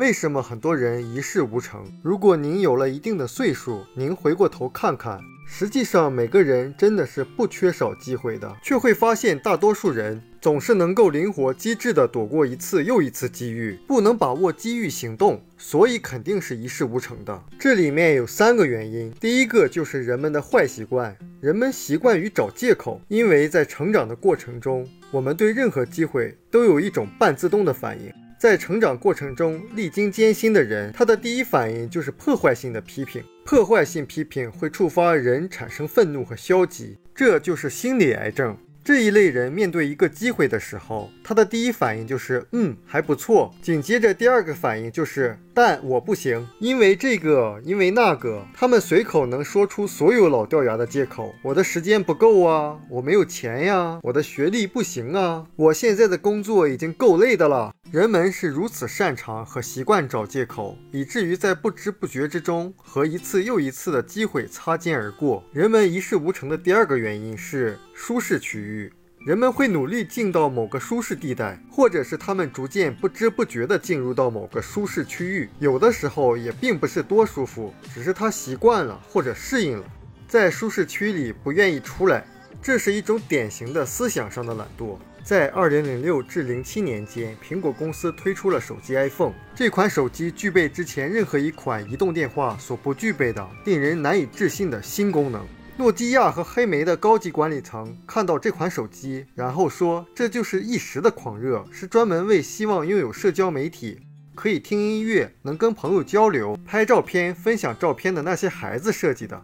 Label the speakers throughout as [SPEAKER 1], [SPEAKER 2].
[SPEAKER 1] 为什么很多人一事无成？如果您有了一定的岁数，您回过头看看，实际上每个人真的是不缺少机会的，却会发现大多数人总是能够灵活机智地躲过一次又一次机遇，不能把握机遇行动，所以肯定是一事无成的。这里面有三个原因，第一个就是人们的坏习惯，人们习惯于找借口，因为在成长的过程中，我们对任何机会都有一种半自动的反应。在成长过程中历经艰辛的人，他的第一反应就是破坏性的批评。破坏性批评会触发人产生愤怒和消极，这就是心理癌症。这一类人面对一个机会的时候，他的第一反应就是嗯还不错，紧接着第二个反应就是但我不行，因为这个，因为那个，他们随口能说出所有老掉牙的借口。我的时间不够啊，我没有钱呀，我的学历不行啊，我现在的工作已经够累的了。人们是如此擅长和习惯找借口，以至于在不知不觉之中和一次又一次的机会擦肩而过。人们一事无成的第二个原因是舒适区域。人们会努力进到某个舒适地带，或者是他们逐渐不知不觉地进入到某个舒适区域。有的时候也并不是多舒服，只是他习惯了或者适应了，在舒适区里不愿意出来。这是一种典型的思想上的懒惰。在二零零六至零七年间，苹果公司推出了手机 iPhone。这款手机具备之前任何一款移动电话所不具备的令人难以置信的新功能。诺基亚和黑莓的高级管理层看到这款手机，然后说：“这就是一时的狂热，是专门为希望拥有社交媒体，可以听音乐，能跟朋友交流、拍照片、分享照片的那些孩子设计的。”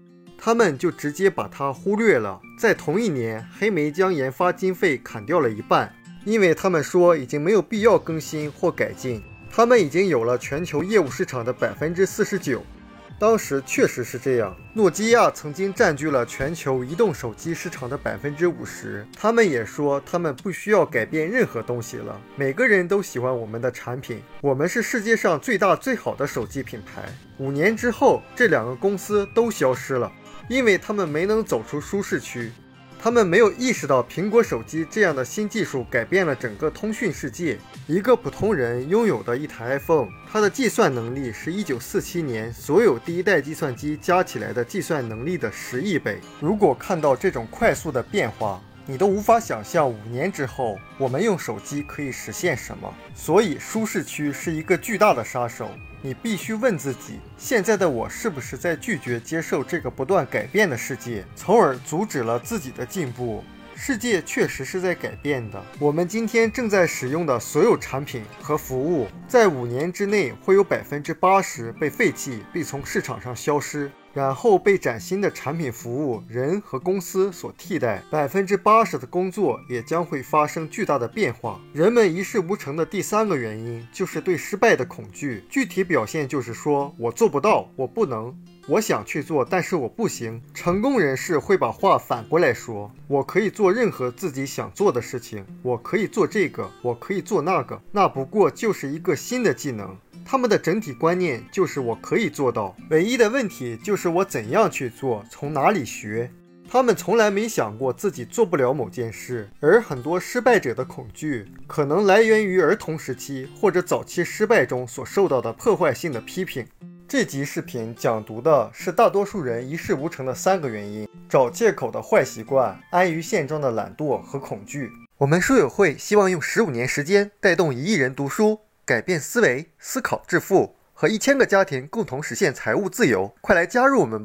[SPEAKER 1] 他们就直接把它忽略了。在同一年，黑莓将研发经费砍掉了一半，因为他们说已经没有必要更新或改进。他们已经有了全球业务市场的百分之四十九。当时确实是这样。诺基亚曾经占据了全球移动手机市场的百分之五十。他们也说他们不需要改变任何东西了。每个人都喜欢我们的产品，我们是世界上最大最好的手机品牌。五年之后，这两个公司都消失了。因为他们没能走出舒适区，他们没有意识到苹果手机这样的新技术改变了整个通讯世界。一个普通人拥有的一台 iPhone，它的计算能力是一九四七年所有第一代计算机加起来的计算能力的十亿倍。如果看到这种快速的变化，你都无法想象五年之后我们用手机可以实现什么。所以，舒适区是一个巨大的杀手。你必须问自己：现在的我是不是在拒绝接受这个不断改变的世界，从而阻止了自己的进步？世界确实是在改变的。我们今天正在使用的所有产品和服务，在五年之内会有百分之八十被废弃，并从市场上消失。然后被崭新的产品、服务、人和公司所替代，百分之八十的工作也将会发生巨大的变化。人们一事无成的第三个原因就是对失败的恐惧，具体表现就是说我做不到，我不能，我想去做，但是我不行。成功人士会把话反过来说：我可以做任何自己想做的事情，我可以做这个，我可以做那个，那不过就是一个新的技能。他们的整体观念就是我可以做到，唯一的问题就是我怎样去做，从哪里学。他们从来没想过自己做不了某件事，而很多失败者的恐惧可能来源于儿童时期或者早期失败中所受到的破坏性的批评。这集视频讲读的是大多数人一事无成的三个原因：找借口的坏习惯、安于现状的懒惰和恐惧。我们书友会希望用十五年时间带动一亿人读书。改变思维，思考致富，和一千个家庭共同实现财务自由，快来加入我们吧！